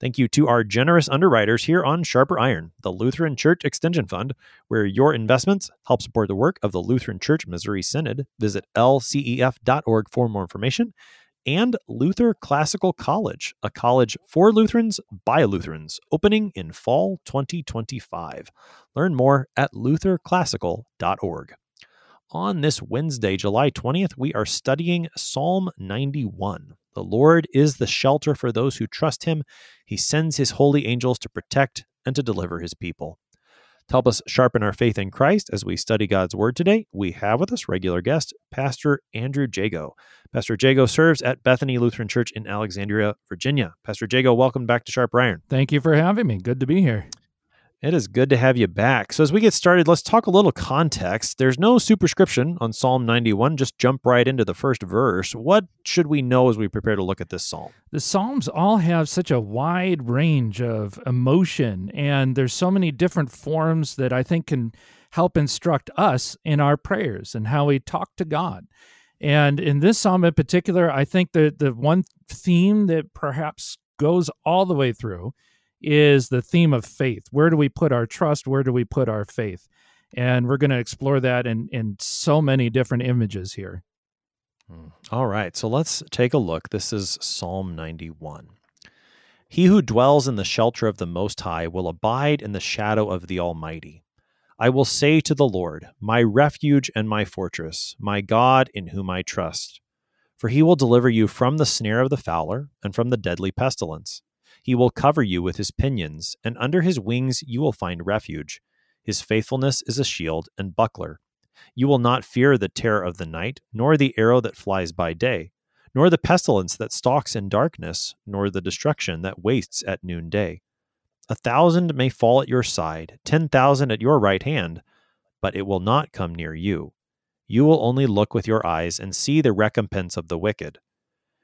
Thank you to our generous underwriters here on Sharper Iron, the Lutheran Church Extension Fund, where your investments help support the work of the Lutheran Church Missouri Synod. Visit lcef.org for more information. And Luther Classical College, a college for Lutherans by Lutherans, opening in fall 2025. Learn more at lutherclassical.org. On this Wednesday, July 20th, we are studying Psalm 91. The Lord is the shelter for those who trust him. He sends his holy angels to protect and to deliver his people. To help us sharpen our faith in Christ as we study God's Word today, we have with us regular guest, Pastor Andrew Jago. Pastor Jago serves at Bethany Lutheran Church in Alexandria, Virginia. Pastor Jago, welcome back to Sharp Iron. Thank you for having me. Good to be here. It is good to have you back. So, as we get started, let's talk a little context. There's no superscription on Psalm 91. Just jump right into the first verse. What should we know as we prepare to look at this psalm? The Psalms all have such a wide range of emotion, and there's so many different forms that I think can help instruct us in our prayers and how we talk to God. And in this psalm in particular, I think that the one theme that perhaps goes all the way through is the theme of faith. Where do we put our trust? Where do we put our faith? And we're going to explore that in, in so many different images here. Hmm. All right, so let's take a look. This is Psalm 91. He who dwells in the shelter of the Most High will abide in the shadow of the Almighty. I will say to the Lord, My refuge and my fortress, my God in whom I trust. For he will deliver you from the snare of the fowler and from the deadly pestilence. He will cover you with his pinions, and under his wings you will find refuge. His faithfulness is a shield and buckler. You will not fear the terror of the night, nor the arrow that flies by day, nor the pestilence that stalks in darkness, nor the destruction that wastes at noonday. A thousand may fall at your side, ten thousand at your right hand, but it will not come near you. You will only look with your eyes and see the recompense of the wicked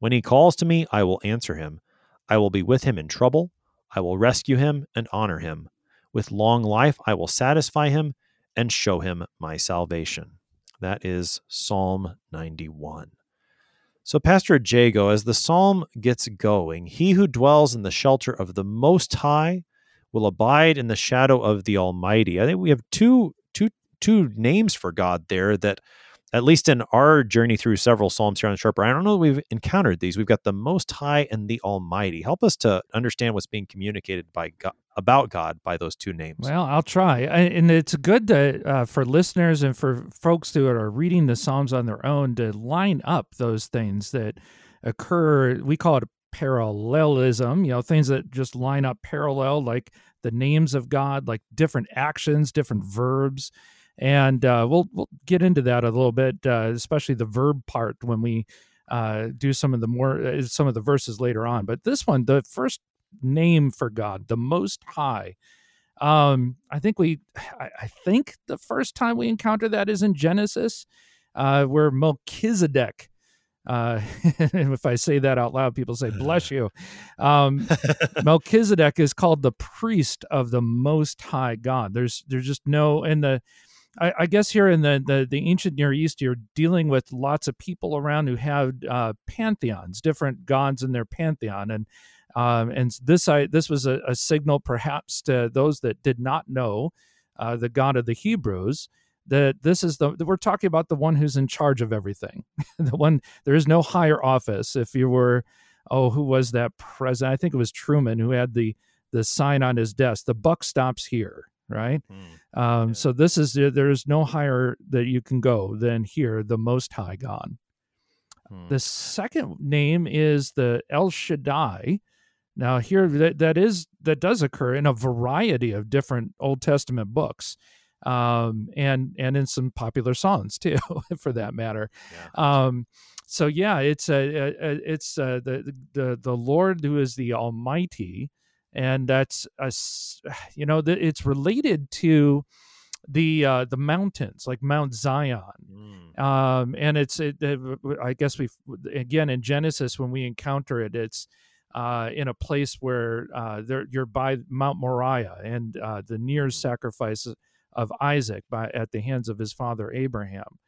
When he calls to me, I will answer him. I will be with him in trouble. I will rescue him and honor him. With long life, I will satisfy him and show him my salvation. That is Psalm 91. So, Pastor Jago, as the psalm gets going, he who dwells in the shelter of the Most High will abide in the shadow of the Almighty. I think we have two, two, two names for God there that at least in our journey through several Psalms here on Sharper, I don't know we've encountered these. We've got the Most High and the Almighty. Help us to understand what's being communicated by God, about God by those two names. Well, I'll try, and it's good to, uh, for listeners and for folks who are reading the Psalms on their own to line up those things that occur. We call it parallelism. You know, things that just line up parallel, like the names of God, like different actions, different verbs and uh, we'll we'll get into that a little bit, uh, especially the verb part when we uh, do some of the more uh, some of the verses later on. But this one, the first name for God, the Most High. Um, I think we, I, I think the first time we encounter that is in Genesis, uh, where Melchizedek. Uh, if I say that out loud, people say, bless you. Um, Melchizedek is called the priest of the most high God. There's, there's just no, and the, I, I, guess here in the, the, the ancient Near East, you're dealing with lots of people around who have uh, pantheons, different gods in their pantheon, and um, and this I this was a, a, signal perhaps to those that did not know uh, the God of the Hebrews that this is the we're talking about the one who's in charge of everything, the one there is no higher office. If you were, oh, who was that president? I think it was Truman who had the the sign on his desk. The buck stops here right? Hmm. Um, Yeah. So this is there is no higher that you can go than here, the Most High God. Hmm. The second name is the El Shaddai. Now here that, that is that does occur in a variety of different Old Testament books, um, and and in some popular songs too, for that matter. Yeah. Um, so yeah, it's a, a, a it's uh the the the Lord who is the Almighty, and that's a you know it's related to the uh, the mountains like Mount Zion Hmm. um, and it's it, it, I guess we again in Genesis when we encounter it, it's uh, in a place where uh, there, you're by Mount Moriah and uh, the near sacrifice of Isaac by at the hands of his father Abraham.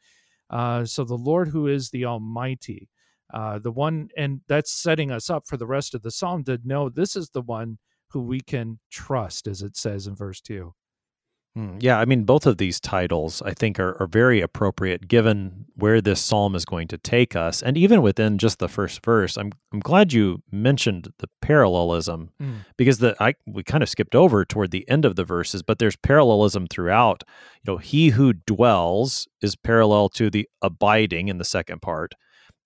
Uh, so the Lord who is the Almighty, uh, the one, and that's setting us up for the rest of the psalm to know this is the one who we can trust, as it says in verse two. Hmm. Yeah, I mean, both of these titles I think are, are very appropriate given where this psalm is going to take us. And even within just the first verse, I'm I'm glad you mentioned the parallelism Mm. because the I we kind of skipped over toward the end of the verses, but there's parallelism throughout. You know, he who dwells is parallel to the abiding in the second part.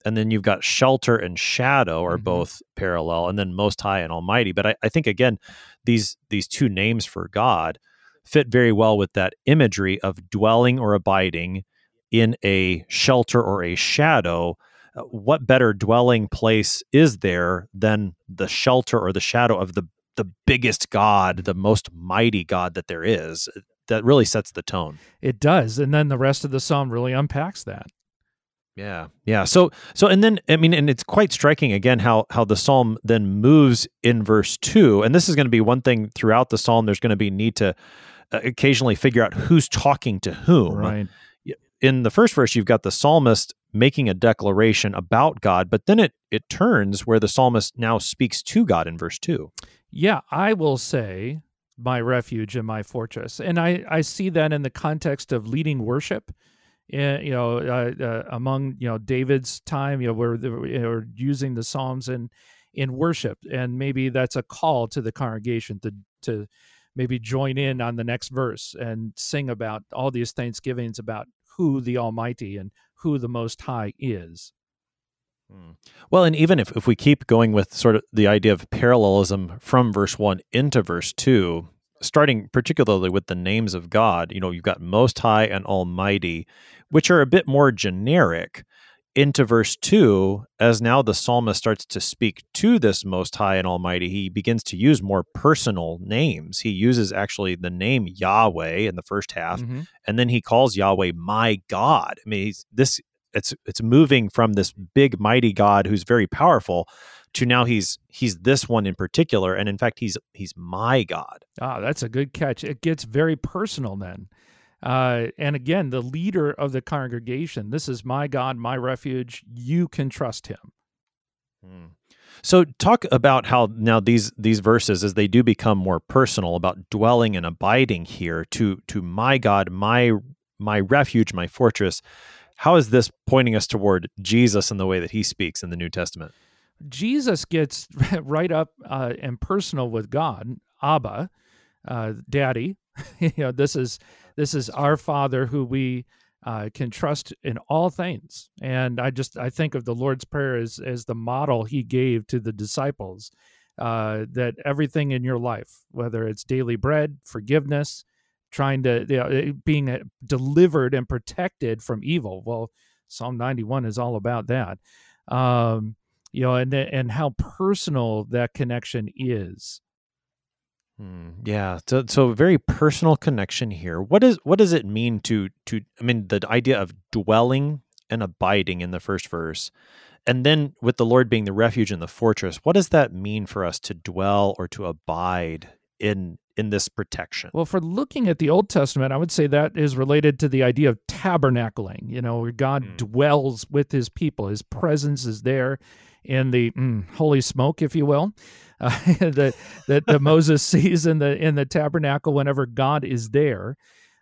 And then you've got shelter and shadow are Mhm. both parallel, and then most high and almighty. But I, I think again, these these two names for God fit very well with that imagery of dwelling or abiding in a shelter or a shadow. Uh, what better dwelling place is there than the shelter or the shadow of the the biggest God, the most mighty God that there is? That really sets the tone. It does, and then the rest of the psalm really unpacks that. Yeah. Yeah. So so and then I mean and it's quite striking again how how the psalm then moves in verse 2 and this is going to be one thing throughout the psalm there's going to be need to uh, occasionally figure out who's talking to whom. Right. In the first verse you've got the psalmist making a declaration about God but then it it turns where the psalmist now speaks to God in verse 2. Yeah, I will say my refuge and my fortress, and I I see that in the context of leading worship. Eh, you know, uh, uh, among you know David's time, you know, where they were using the Psalms in in worship, and maybe that's a call to the congregation to to maybe join in on the next verse and sing about all these thanksgivings about who the Almighty and who the Most High is. Well, and even if, if we keep going with sort of the idea of parallelism from verse 1 into verse 2, starting particularly with the names of God, you know, you've got Most High and Almighty, which are a bit more generic, into verse 2, as now the psalmist starts to speak to this Most High and Almighty, he begins to use more personal names. He uses actually the name Yahweh in the first half, Mhm. and then he calls Yahweh my God. I mean, he's, this it's it's moving from this big mighty God who's very powerful to now he's he's this one in particular, and in fact he's he's my God. Ah, that's a good catch. It gets very personal then. Uh, and again, the leader of the congregation, this is my God, my refuge. You can trust him. So talk about how now these these verses as they do become more personal about dwelling and abiding here to to my God, my my refuge, my fortress. How is this pointing us toward Jesus and the way that he speaks in the New Testament? Jesus gets right up uh, and personal with God, Abba, uh, Daddy. you know, this is this is our Father who we uh, can trust in all things. And I just I think of the Lord's Prayer as as the model He gave to the disciples. Uh, that everything in your life, whether it's daily bread, forgiveness, trying to you know, being uh, delivered and protected from evil. Well, Psalm ninety one is all about that. Um, you know, and and how personal that connection is. Hmm, yeah, so so very personal connection here. What is what does it mean to to I mean the idea of dwelling and abiding in the first verse, and then with the Lord being the refuge and the fortress. What does that mean for us to dwell or to abide in in this protection? Well, for looking at the Old Testament, I would say that is related to the idea of tabernacling. You know, where God Mm. dwells with His people. His presence is there in the mm, holy smoke, if you will, uh, that that Moses sees in the in the tabernacle whenever God is there,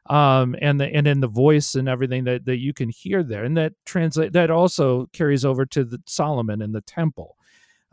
um, and the and in the voice and everything that that you can hear there, and that translate that also carries over to the Solomon and the temple.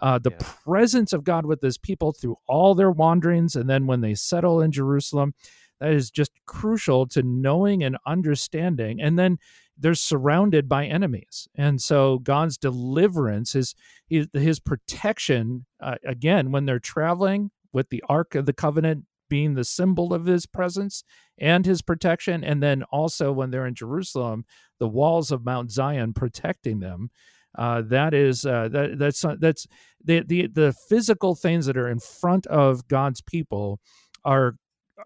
Uh, the Yeah. presence of God with His people through all their wanderings, and then when they settle in Jerusalem, That is just crucial to knowing and understanding. And then they're surrounded by enemies. And so God's deliverance, his, his, his protection, uh, again, when they're traveling with the Ark of the Covenant being the symbol of his presence and his protection. And then also when they're in Jerusalem, the walls of Mount Zion protecting them. Uh, that is uh, that that's uh, that's the, the the physical things that are in front of God's people are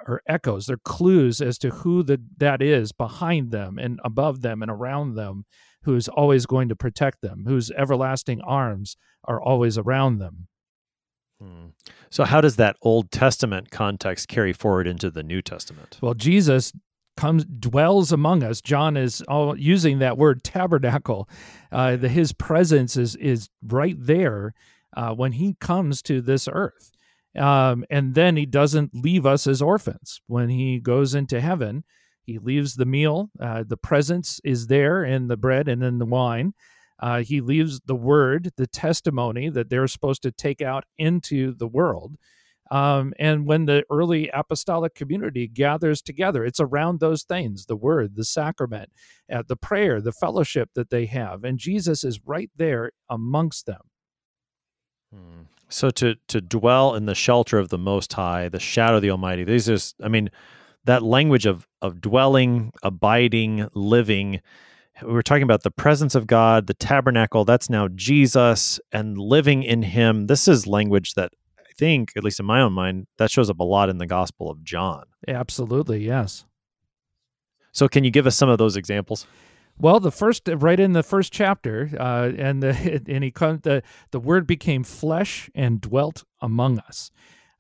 are echoes. They're clues as to who the that is behind them and above them and around them who's always going to protect them whose everlasting arms are always around them. Hmm. so how does that old testament context carry forward into the new testament? Well jesus comes dwells among us john is all using that word tabernacle uh, the, his presence is is right there uh, when he comes to this earth um, and then he doesn't leave us as orphans. When he goes into heaven, he leaves the meal. Uh, the presence is there in the bread and in the wine. Uh, he leaves the word, the testimony that they're supposed to take out into the world. Um, and when the early apostolic community gathers together, it's around those things the word, the sacrament, uh, the prayer, the fellowship that they have. And Jesus is right there amongst them. Hmm. So to to dwell in the shelter of the Most High, the shadow of the Almighty. These is, I mean, that language of of dwelling, abiding, living. We were talking about the presence of God, the tabernacle. That's now Jesus, and living in Him. This is language that think, at least in my own mind, that shows up a lot in the Gospel of John. Absolutely, yes. So, can you give us some of those examples? Well, the first right in the first chapter, uh, and the and he the the word became flesh and dwelt among us.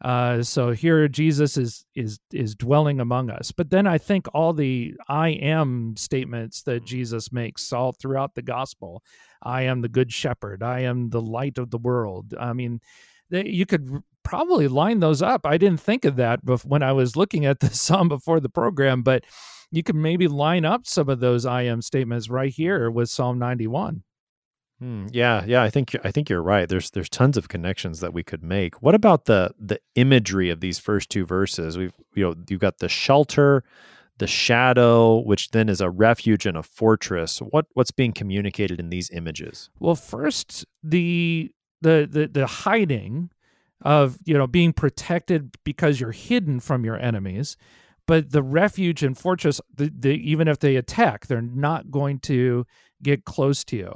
Uh, so here Jesus is is is dwelling among us. But then I think all the I am statements that Jesus makes all throughout the gospel. I am the good shepherd. I am the light of the world. I mean, they, you could probably line those up. I didn't think of that when I was looking at the psalm before the program, but you could maybe line up some of those I am statements right here with Psalm 91. Hmm, yeah, yeah, I think I think you're right. There's there's tons of connections that we could make. What about the the imagery of these first two verses? We've you know you've got the shelter, the shadow, which then is a refuge and a fortress. What what's being communicated in these images? Well, first the the the, the hiding of you know being protected because you're hidden from your enemies but the refuge and fortress the, the, even if they attack they're not going to get close to you.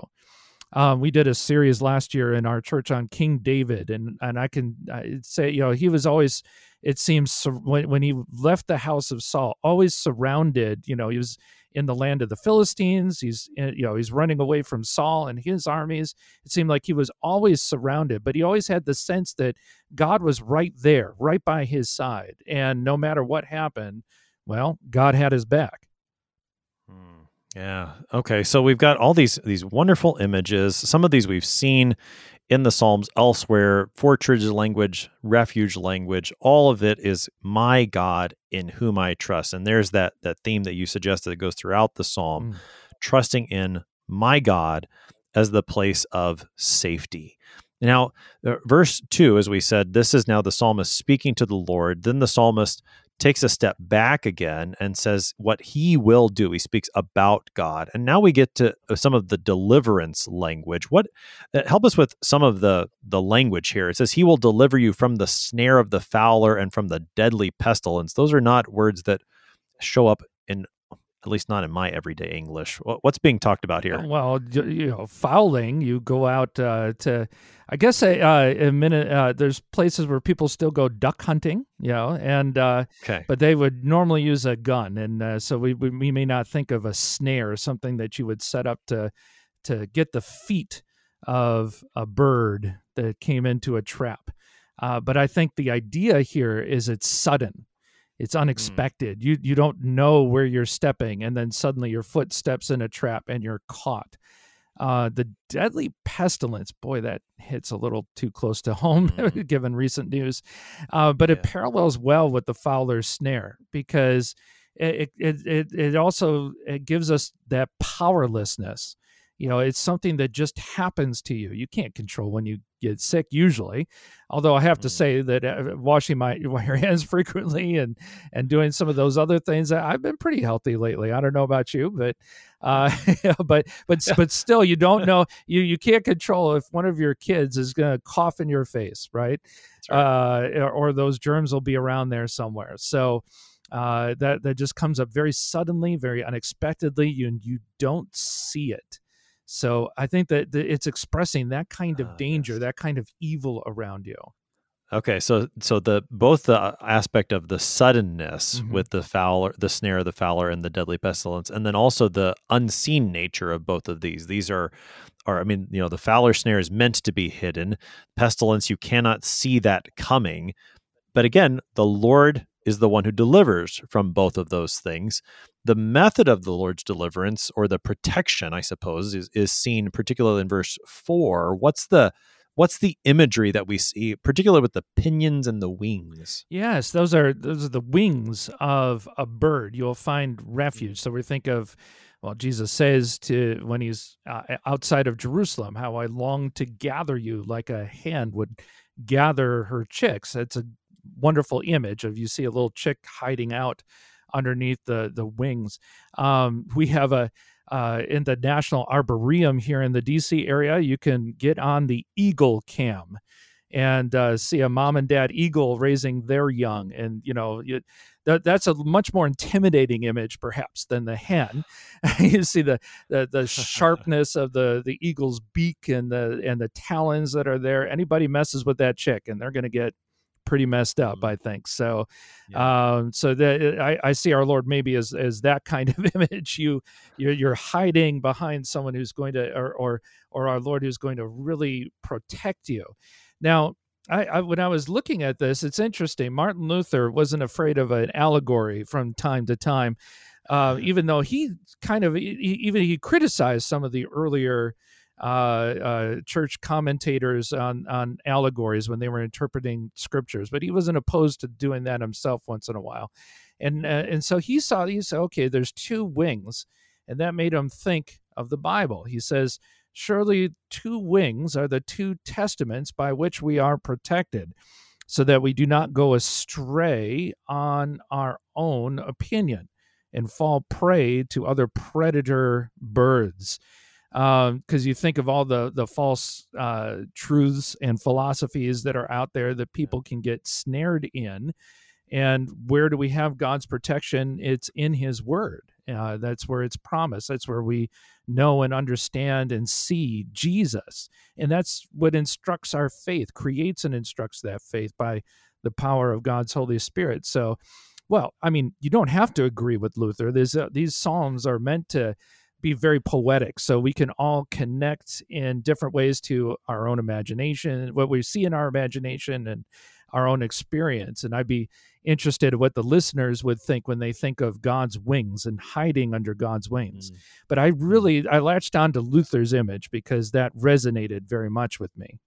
Um, we did a series last year in our church on king david and and i can say you know he was always it seems when, when he left the house of saul always surrounded you know he was in the land of the Philistines. He's eh, you know he's running away from Saul and his armies. It seemed like he was always surrounded, but he always had the sense that God was right there, right by his side, and no matter what happened, well, God had his back. Hmm. Yeah. Okay. So we've got all these these wonderful images. Some of these we've seen in the Psalms elsewhere, fortress language, refuge language, all of it is my God in whom I trust. And there's that that theme that you suggested that goes throughout the Psalm, mm. trusting in my God as the place of safety. Now, uh, verse 2, as we said, this is now the psalmist speaking to the Lord. Then the psalmist takes a step back again and says what he will do. He speaks about God. And now we get to uh, some of the deliverance language. What uh, help us with some of the the language here. It says he will deliver you from the snare of the fowler and from the deadly pestilence. Those are not words that show up in at least not in my everyday English. What's being talked about here? Well, you know, fowling. You go out uh, to, I guess, a, uh, a minute. Uh, there's places where people still go duck hunting, you know, and uh, okay. but they would normally use a gun, and uh, so we, we, we may not think of a snare, something that you would set up to to get the feet of a bird that came into a trap. Uh, but I think the idea here is it's sudden it's mm. unexpected. Mm. You you don't know where you're stepping, and then suddenly your foot steps in a trap and you're caught. Uh, the deadly pestilence, boy, that hits a little too close to home mm. given recent news. Uh, but yeah. it parallels well with the fowler's snare because it it it, it also it gives us that powerlessness you know it's something that just happens to you you can't control when you get sick usually although i have to Mm. say that uh, washing my your hands frequently and and doing some of those other things i've been pretty healthy lately i don't know about you but uh but but but still you don't know you you can't control if one of your kids is going to cough in your face right right. uh, or, or those germs will be around there somewhere. So uh, that that just comes up very suddenly, very unexpectedly. You you don't see it. So I think that it's expressing that kind of Ah, danger, yes. that kind of evil around you. Okay, so so the both the uh, aspect of the suddenness Mhm. with the fowler, the snare of the fowler, and the deadly pestilence, and then also the unseen nature of both of these. These are, are I mean, you know, the fowler snare is meant to be hidden. Pestilence, you cannot see that coming. But again, the Lord is the one who delivers from both of those things. The method of the Lord's deliverance, or the protection, I suppose, is is seen particularly in verse four. What's the what's the imagery that we see, particularly with the pinions and the wings? Yes, those are those are the wings of a bird. You'll find refuge. So we think of, well, Jesus says to when he's uh, outside of Jerusalem, how I long to gather you like a hen would gather her chicks. It's a wonderful image of you see a little chick hiding out underneath the the wings. Um, we have a uh, in the National Arboretum here in the DC area. You can get on the Eagle Cam and uh, see a mom and dad eagle raising their young, and you know you, that that's a much more intimidating image perhaps than the hen. you see the, the the sharpness of the the eagle's beak and the and the talons that are there. Anybody messes with that chick, and they're going to get pretty messed up, Mm. I think. So, Yeah. um, so that I, I see our Lord maybe as as that kind of image. You you're, you're hiding behind someone who's going to, or or or our Lord who's going to really protect you. Now, I, I when I was looking at this, it's interesting. Martin Luther wasn't afraid of an allegory from time to time, uh, even though he kind of he- even he criticized some of the earlier uh, uh, church commentators on on allegories when they were interpreting scriptures, but he wasn't opposed to doing that himself once in a while, and uh, and so he saw he said, okay, there's two wings, and that made him think of the Bible. He says, surely two wings are the two testaments by which we are protected, so that we do not go astray on our own opinion and fall prey to other predator birds because you think of all the the false uh, truths and philosophies that are out there that people can get snared in. And where do we have God's protection? It's in His Word. Uh, that's where it's promised. That's where we know and understand and see Jesus. And that's what instructs our faith, creates and instructs that faith by the power of God's Holy Spirit. So, well, I mean, you don't have to agree with Luther. There's, uh, these Psalms are meant to be very poetic. So we can all connect in different ways to our own imagination what we see in our imagination and our own experience. And i'd be interested in what the listeners would think when they think of god's wings and hiding under god's wings. Mm. but i really i latched on to luther's image because that resonated very much with me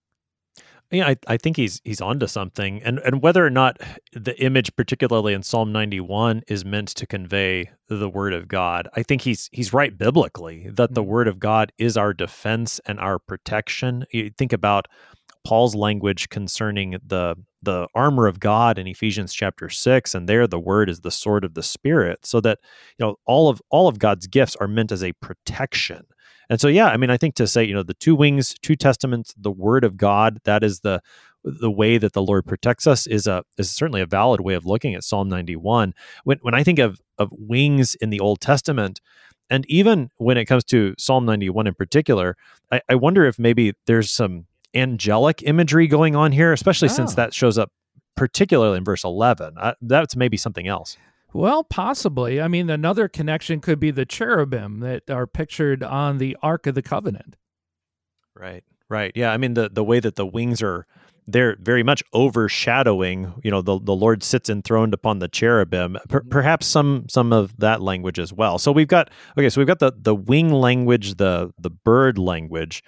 Yeah, I, I think he's he's onto something, and and whether or not the image, particularly in Psalm ninety one, is meant to convey the word of God, I think he's he's right biblically that the Mhm. word of God is our defense and our protection. You think about Paul's language concerning the the armor of God in Ephesians chapter six, and there the word is the sword of the spirit, so that you know all of all of God's gifts are meant as a protection. And so, yeah, I mean, I think to say, you know, the two wings, two testaments, the word of God, that is the the way that the Lord protects us is a is certainly a valid way of looking at Psalm 91. When when I think of of wings in the Old Testament, and even when it comes to Psalm 91 in particular, I, I wonder if maybe there's some angelic imagery going on here, especially since Oh. that shows up particularly in verse 11. I, that's maybe something else. Well, possibly. I mean, another connection could be the cherubim that are pictured on the Ark of the Covenant. Right. Right. Yeah. I mean the the way that the wings are they're very much overshadowing, you know, the the Lord sits enthroned upon the cherubim. Per- Mhm. perhaps some some of that language as well. So we've got okay, so we've got the the wing language, the the bird language.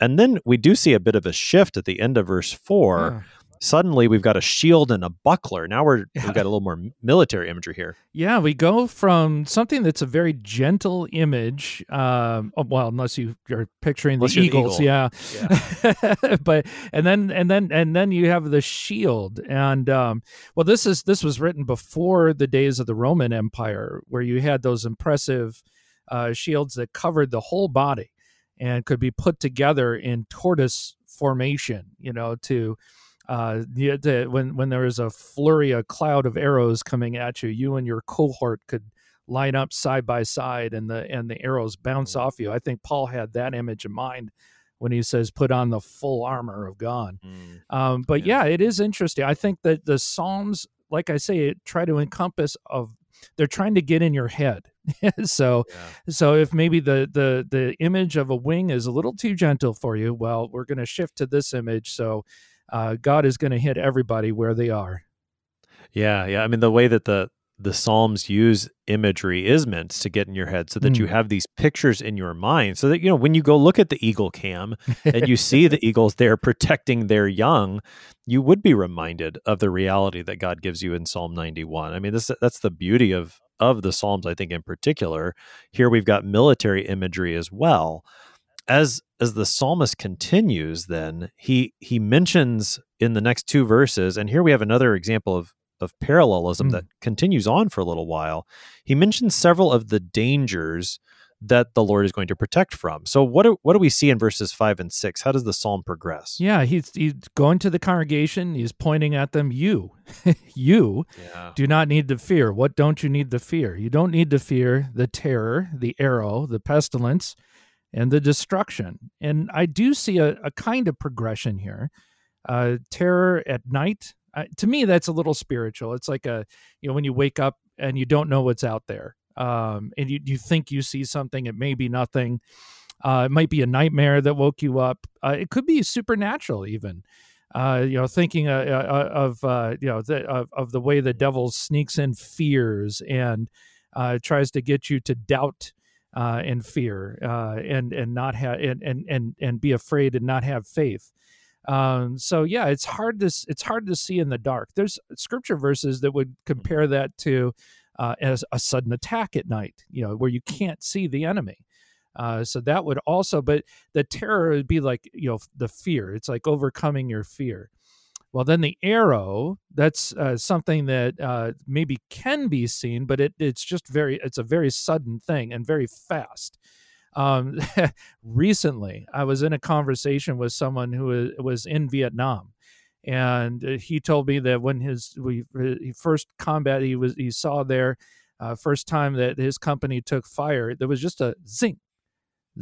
And then we do see a bit of a shift at the end of verse 4 Huh. Suddenly we've got a shield and a buckler. Now we're yeah. we've got a little more military imagery here. Yeah, we go from something that's a very gentle image. Um, oh, well, unless you are picturing unless the eagles, the eagle. yeah. yeah. but and then and then and then you have the shield, and um, well, this is this was written before the days of the Roman Empire, where you had those impressive uh, shields that covered the whole body and could be put together in tortoise formation. You know to uh, the, when when there is a flurry, a cloud of arrows coming at you, you and your cohort could line up side by side, and the and the arrows bounce mm. off you. I think Paul had that image in mind when he says, "Put on the full armor of God." Mm. Um, but yeah. yeah, it is interesting. I think that the Psalms, like I say, try to encompass of they're trying to get in your head. so yeah. so if maybe the the the image of a wing is a little too gentle for you, well, we're going to shift to this image. So uh, God is going to hit everybody where they are. Yeah, yeah. I mean, the way that the the Psalms use imagery is meant to get in your head so that mm. you have these pictures in your mind so that you know when you go look at the eagle cam and you see the eagles there protecting their young you would be reminded of the reality that God gives you in Psalm 91 I mean this that's the beauty of of the Psalms I think in particular here we've got military imagery as well as as the psalmist continues then he he mentions in the next two verses and here we have another example of of parallelism mm. that continues on for a little while he mentions several of the dangers that the Lord is going to protect from. So what do, what do we see in verses 5 and 6? How does the psalm progress? Yeah, he's he's going to the congregation, he's pointing at them, you you yeah. do not need to fear. What don't you need to fear? You don't need to fear the terror, the arrow, the pestilence, and the destruction. And I do see a, a kind of progression here. Uh, terror at night, uh, to me, that's a little spiritual. It's like a, you know, when you wake up and you don't know what's out there, um, and you, you think you see something, it may be nothing. Uh, it might be a nightmare that woke you up. Uh, it could be supernatural, even. Uh, you know, thinking uh, of uh, you know the, of, of the way the devil sneaks in fears and tries to get you to doubt uh, and fear uh, and and not have and, and and and be afraid and not have faith. Um, so yeah, it's hard to it's hard to see in the dark. There's scripture verses that would compare that to uh, as a sudden attack at night. You know, where you can't see the enemy. Uh, so that would also, but the terror would be like you know the fear. It's like overcoming your fear. Well, then the arrow, that's uh, something that uh, maybe can be seen, but it, it's just very, it's a very sudden thing and very fast. Um, recently, I was in a conversation with someone who was in Vietnam, and uh, he told me that when his we first combat he was he saw there, uh, first time that his company took fire, there was just a zing,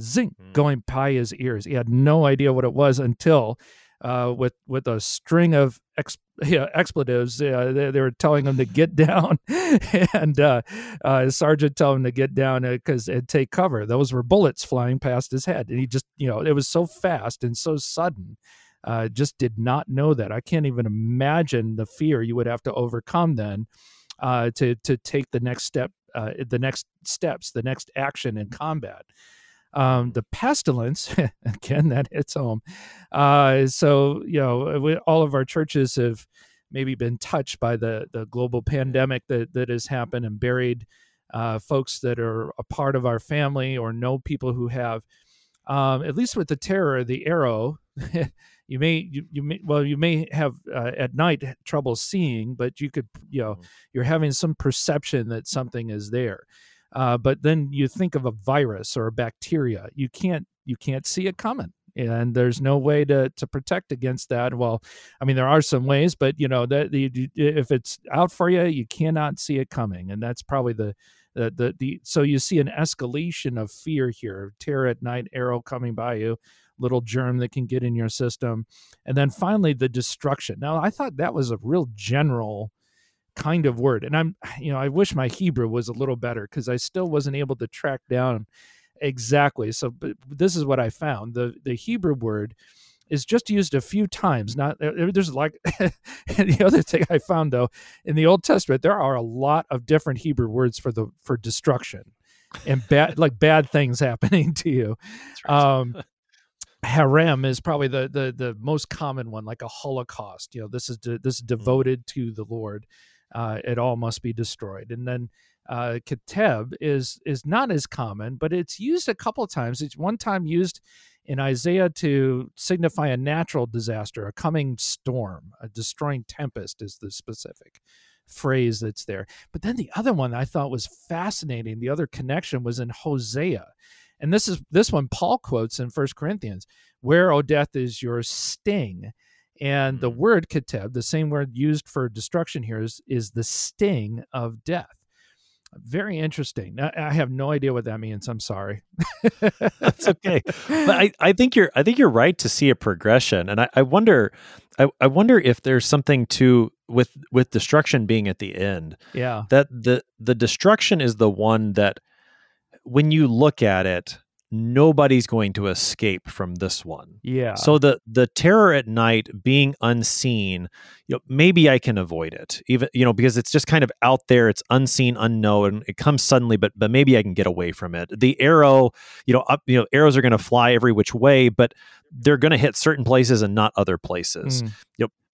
zing mm. going by his ears. He had no idea what it was until uh, with with a string of ex, yeah, expletives. Uh, they, they, were telling him to get down, and uh, uh, sergeant told him to get down because uh, take cover. Those were bullets flying past his head, and he just you know it was so fast and so sudden. Uh, just did not know that. I can't even imagine the fear you would have to overcome then uh, to to take the next step, uh, the next steps, the next action in combat. Um, the pestilence, again, that hits home. Uh, so, you know, we, all of our churches have maybe been touched by the, the global pandemic that, that has happened and buried uh, folks that are a part of our family or know people who have. Um, at least with the terror, the arrow, you may you, you may well you may have uh, at night trouble seeing, but you could you know mm-hmm. you're having some perception that something is there. Uh, but then you think of a virus or a bacteria, you can't you can't see it coming and there's no way to to protect against that. Well i mean there are some ways but you know that if it's out for you you cannot see it coming and that's probably the the, the, the so you see an escalation of fear here terror at night arrow coming by you little germ that can get in your system and then finally the destruction. Now i thought that was a real general kind of word. And I'm, you know, I wish my Hebrew was a little better because I still wasn't able to track down exactly. So, but this is what I found: the the Hebrew word is just used a few times. Not there's like the other thing I found though in the Old Testament there are a lot of different Hebrew words for the for destruction and bad like bad things happening to you. Um, herem is probably the, the the most common one, like a holocaust. You know, this is de- this is devoted to the Lord. Uh, it all must be destroyed. And then uh, keteb is is not as common, but it's used a couple times. It's one time used in Isaiah to signify a natural disaster, a coming storm, a destroying tempest is the specific phrase that's there. But then the other one I thought was fascinating. The other connection was in Hosea. And this is this one Paul quotes in First Corinthians, where O death is your sting. And the Mhm. word keteb, the same word used for destruction here, is, is the sting of death. Very interesting. I, I have no idea what that means. I'm sorry. That's okay. But I, I think you're I think you're right to see a progression. And I, I wonder I, I wonder if there's something to with with destruction being at the end. yeah. That the the destruction is the one that when you look at it, nobody's going to escape from this one. Yeah. So the the terror at night being unseen, you know, maybe I can avoid it. Even you know because it's just kind of out there, it's unseen, unknown, it comes suddenly, but but maybe I can get away from it. The arrow, you know, up you know, arrows are going to fly every which way, but they're going to hit certain places and not other places. Mm,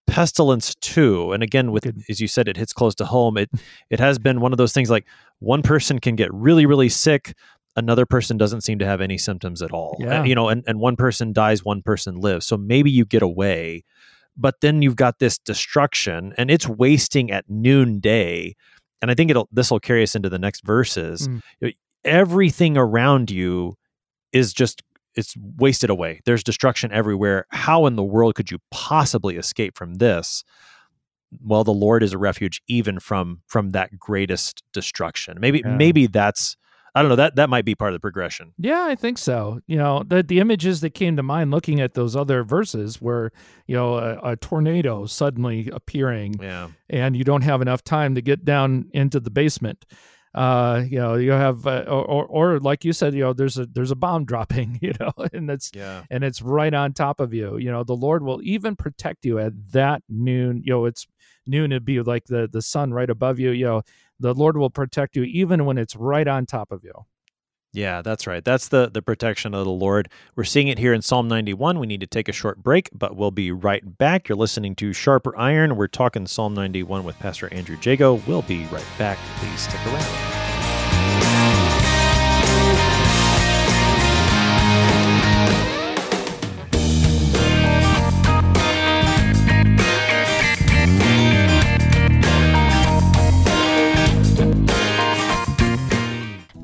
Pestilence too, and again with Good. as you said, it hits close to home. It it has been one of those things like one person can get really really sick another person doesn't seem to have any symptoms at all. Yeah. you know and, and one person dies one person lives. So maybe you get away but then you've got this destruction and it's wasting at noonday. And i think it'll this will carry us into the next verses. Mm. Everything around you is just it's wasted away. There's destruction everywhere. How in the world could you possibly escape from this? Well the lord is a refuge even from from that greatest destruction. Maybe Yeah. maybe that's i don't know that that might be part of the progression Yeah, I think so. You know, the the images that came to mind looking at those other verses were, you know, a, a tornado suddenly appearing, yeah and you don't have enough time to get down into the basement. Uh, you know, you have, uh, or, or or like you said, you know, there's a there's a bomb dropping, you know, and that's yeah and it's right on top of you. You know, the Lord will even protect you at that noon. You know, it's noon. It'd be like the the sun right above you. You know, the Lord will protect you even when it's right on top of you. Yeah, that's right. That's the the protection of the Lord. We're seeing it here in Psalm 91. We need to take a short break, but we'll be right back. You're listening to Sharper Iron. We're talking Psalm 91 with Pastor Andrew Jago. We'll be right back. Please stick around.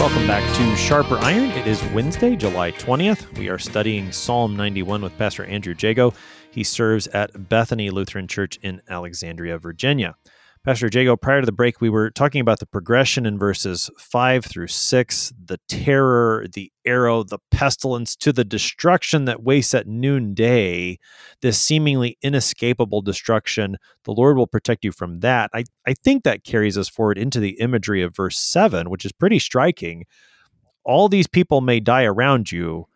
Welcome back to Sharper Iron. It is Wednesday, July 20th. We are studying Psalm 91 with Pastor Andrew Jago. He serves at Bethany Lutheran Church in Alexandria, Virginia. Pastor Jago, prior to the break, we were talking about the progression in verses 5 through 6, the terror, the arrow, the pestilence, to the destruction that wastes at noonday, this seemingly inescapable destruction. The Lord will protect you from that. I, I think that carries us forward into the imagery of verse 7, which is pretty striking. All these people may die around you,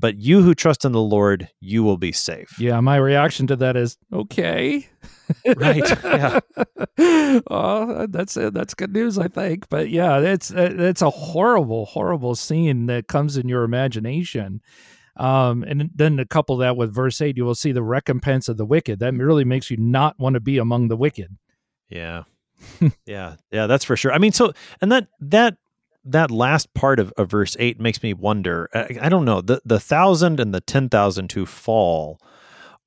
but you who trust in the Lord, you will be safe. Yeah, my reaction to that is okay. Right, yeah. oh, that's it. That's good news, I think. But yeah, it's it's a horrible, horrible scene that comes in your imagination. Um, and then to couple that with verse eight, you will see the recompense of the wicked. That really makes you not want to be among the wicked. Yeah. yeah. Yeah, that's for sure. I mean, so and that that that last part of, of verse eight makes me wonder. I, I don't know the the thousand and the ten thousand who fall.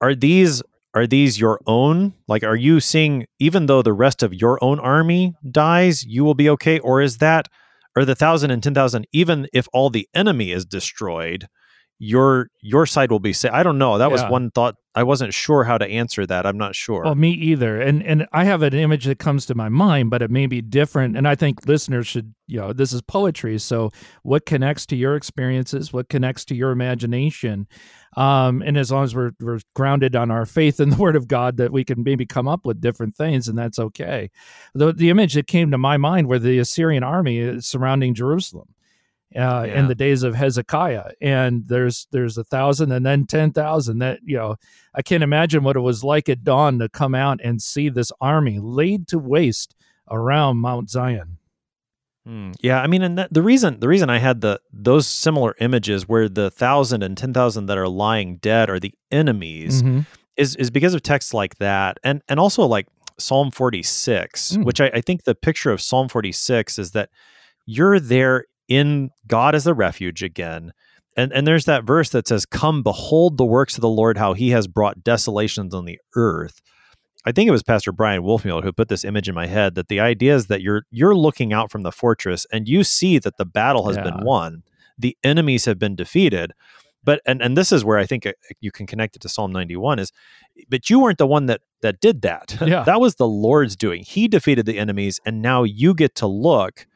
Are these are these your own? Like, are you seeing even though the rest of your own army dies, you will be okay, or is that or the thousand and ten thousand? Even if all the enemy is destroyed, your your side will be safe. I don't know. That was one thought. I wasn't sure how to answer that. I'm not sure. Well, me either. And and I have an image that comes to my mind, but it may be different. And I think listeners should, you know, this is poetry. So what connects to your experiences? What connects to your imagination? Um, and as long as we're we're grounded on our faith in the Word of God, that we can maybe come up with different things, and that's okay. The the image that came to my mind were the Assyrian army uh, surrounding Jerusalem. Uh, Yeah. in the days of Hezekiah, and there's there's a thousand and then ten thousand. That you know, I can't imagine what it was like at dawn to come out and see this army laid to waste around Mount Zion. Hmm. Yeah, I mean, and that, the reason the reason I had the those similar images where the thousand and ten thousand that are lying dead are the enemies Mhm. is is because of texts like that, and and also like Psalm forty six, Mm. which I, I think the picture of Psalm forty six is that you're there in God as a refuge again. And, and there's that verse that says, Come, behold the works of the Lord, how he has brought desolations on the earth. I think it was Pastor Bryan Wolfmueller who put this image in my head that the idea is that you're you're looking out from the fortress and you see that the battle has Yeah. been won, the enemies have been defeated. But and and this is where I think uh, you can connect it to Psalm 91 is but you weren't the one that that did that. Yeah. that was the Lord's doing. He defeated the enemies and now you get to look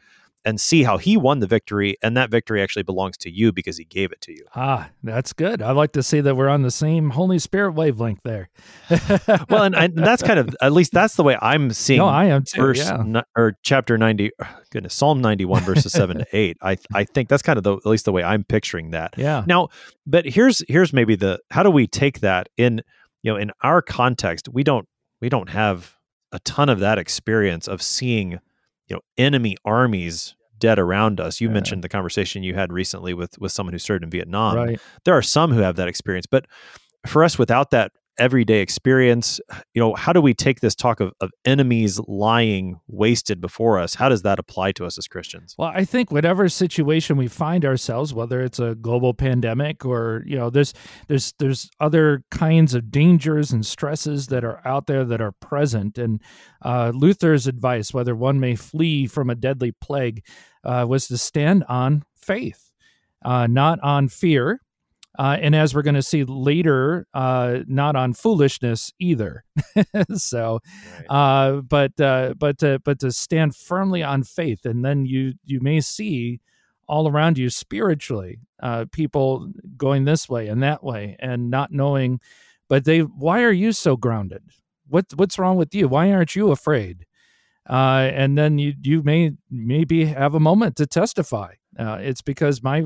and see how he won the victory and that victory actually belongs to you because he gave it to you. Ah, that's good. I like to see that we're on the same Holy Spirit wavelength there. Well, and, and that's kind of at least that's the way I'm seeing no, I am too. verse yeah. ni- or chapter 90 goodness psalm 91 verses 7 to 8 i i think that's kind of the at least the way i'm picturing that Yeah. now but here's here's maybe the how do we take that in you know in our context we don't we don't have a ton of that experience of seeing you know enemy armies dead around us you Yeah. mentioned the conversation you had recently with with someone who served in vietnam right. there are some who have that experience but for us without that everyday experience you know how do we take this talk of, of enemies lying wasted before us how does that apply to us as christians Well, I think whatever situation we find ourselves, whether it's a global pandemic or you know, there's there's there's other kinds of dangers and stresses that are out there that are present. And uh, Luther's advice, whether one may flee from a deadly plague, uh, was to stand on faith, uh, not on fear. Uh, and as we're going to see later, uh, not on foolishness either. so, uh, but uh, but uh, but to stand firmly on faith, and then you you may see all around you spiritually uh, people going this way and that way, and not knowing. But they, why are you so grounded? What what's wrong with you? Why aren't you afraid? Uh, and then you you may maybe have a moment to testify. Uh, it's because my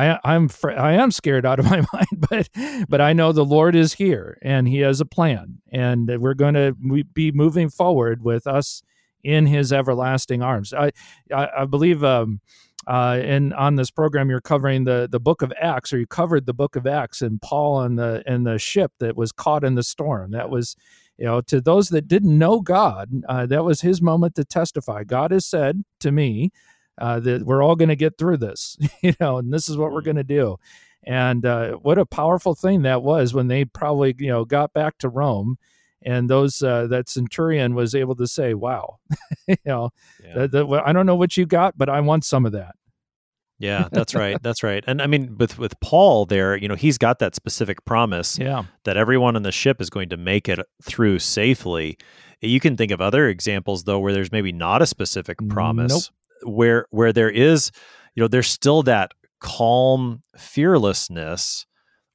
I, I'm fr- I am scared out of my mind, but but I know the Lord is here and He has a plan, and we're going to be moving forward with us in His everlasting arms. I I, I believe. Um, uh, and on this program, you're covering the the book of Acts, or you covered the book of Acts, and Paul and the and the ship that was caught in the storm. That was, you know, to those that didn't know God, uh, that was his moment to testify. God has said to me, uh, that we're all going to get through this, you know, and this is what we're going to do. And uh, what a powerful thing that was when they probably, you know, got back to Rome, and those uh, that centurion was able to say, "Wow, you know, Yeah. that, well, I don't know what you got, but I want some of that." yeah that's right that's right and i mean with with paul there you know he's got that specific promise Yeah, that everyone on the ship is going to make it through safely. You can think of other examples though where there's maybe not a specific promise where where there is you know there's still that calm fearlessness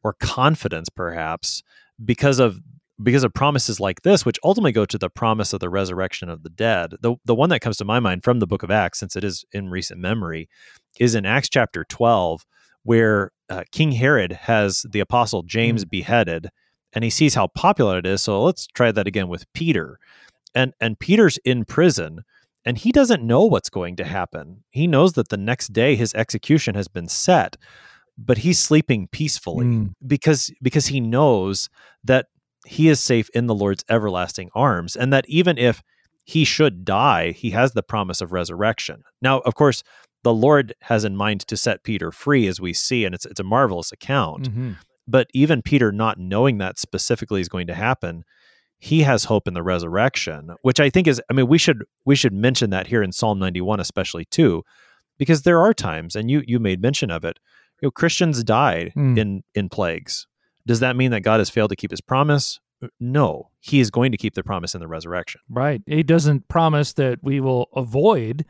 or confidence perhaps because of because of promises like this which ultimately go to the promise of the resurrection of the dead. The the one that comes to my mind from the book of Acts since it is in recent memory is in Acts chapter 12 where uh, King Herod has the apostle James beheaded and he sees how popular it is. So let's try that again with Peter. And and Peter's in prison and he doesn't know what's going to happen. He knows that the next day his execution has been set, but he's sleeping peacefully Mm. because because he knows that he is safe in the Lord's everlasting arms and that even if he should die, he has the promise of resurrection. Now, of course, the Lord has in mind to set Peter free, as we see, and it's it's a marvelous account. Mm-hmm. But even Peter, not knowing that specifically is going to happen, he has hope in the resurrection, which I think is. I mean, we should we should mention that here in Psalm ninety one, especially too, because there are times, and you you made mention of it. You know, Christians died Mm. in in plagues. Does that mean that God has failed to keep His promise? No, He is going to keep the promise in the resurrection. Right. He doesn't promise that we will avoid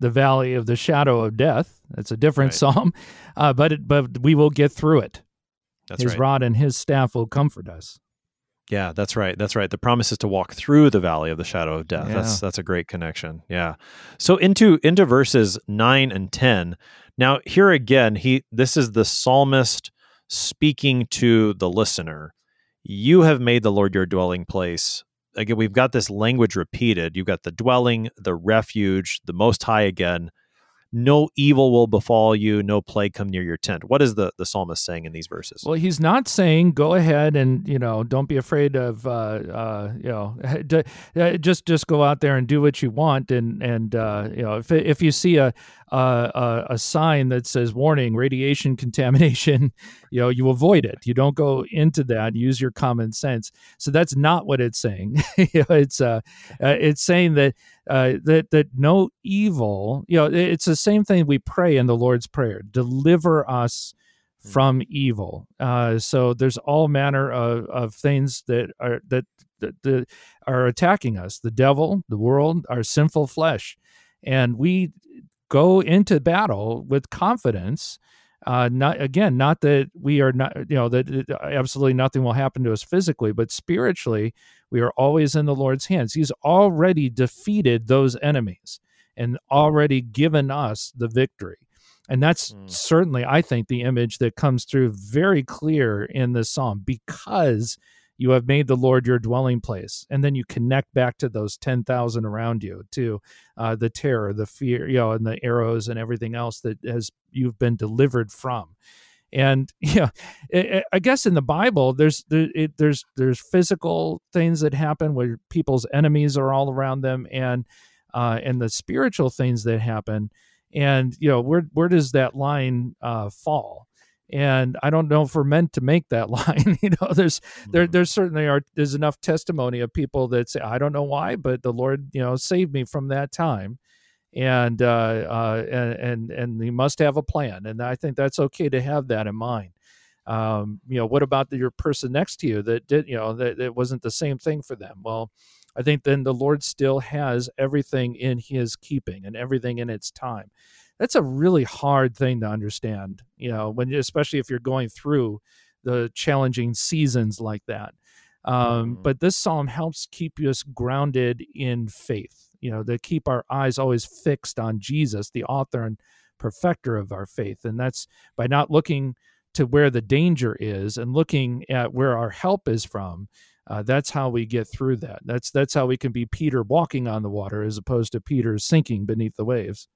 the valley of the shadow of death. That's a different Right. psalm, uh, but it, but we will get through it. That's his right. rod and his staff will comfort us. Yeah, that's right. That's right. The promise is to walk through the valley of the shadow of death. That's that's a great connection. Yeah. So into into verses 9 and 10. Now here again, he this is the psalmist speaking to the listener. You have made the Lord your dwelling place. Again, we've got this language repeated. You've got the dwelling, the refuge, the most high again. No evil will befall you, no plague come near your tent. What is the, the psalmist saying in these verses? Well, he's not saying go ahead and you know don't be afraid of uh, uh, you know uh, just just go out there and do what you want and and uh, you know if if you see a a, a a sign that says warning radiation contamination, you know you avoid it. You don't go into that. Use your common sense. So that's not what it's saying. you know, it's uh, uh, it's saying that uh, that that no evil. You know, it's the same thing we pray in the Lord's prayer. Deliver us from evil. Uh, so there's all manner of, of things that are that, that, that are attacking us: the devil, the world, our sinful flesh, and we go into battle with confidence. Uh, not again, not that we are not, you know, that absolutely nothing will happen to us physically, but spiritually, we are always in the Lord's hands. He's already defeated those enemies and already given us the victory. And that's Mm. certainly, I think, the image that comes through very clear in this psalm because you have made the Lord your dwelling place. And then you connect back to those 10,000 around you, to uh, the terror, the fear, you know, and the arrows and everything else that has you've been delivered from. And yeah, I I guess in the Bible, there's there, it, there's there's physical things that happen where people's enemies are all around them, and uh, and the spiritual things that happen. And you know, where where does that line uh, fall? And I don't know if we're meant to make that line. you know, there's there Mhm. there certainly are there's enough testimony of people that say I don't know why, but the Lord you know saved me from that time, and uh, uh, and and and He must have a plan, and I think that's okay to have that in mind. Um, you know, what about the, your person next to you that did you know that it wasn't the same thing for them? Well, I think then the Lord still has everything in His keeping and everything in its time. That's a really hard thing to understand, you know, when especially if you're going through the challenging seasons like that. Um, Mhm. But this psalm helps keep us grounded in faith, you know, to keep our eyes always fixed on Jesus, the author and perfecter of our faith. And that's by not looking to where the danger is and looking at where our help is from. Uh, that's how we get through that. That's that's how we can be Peter walking on the water as opposed to Peter sinking beneath the waves.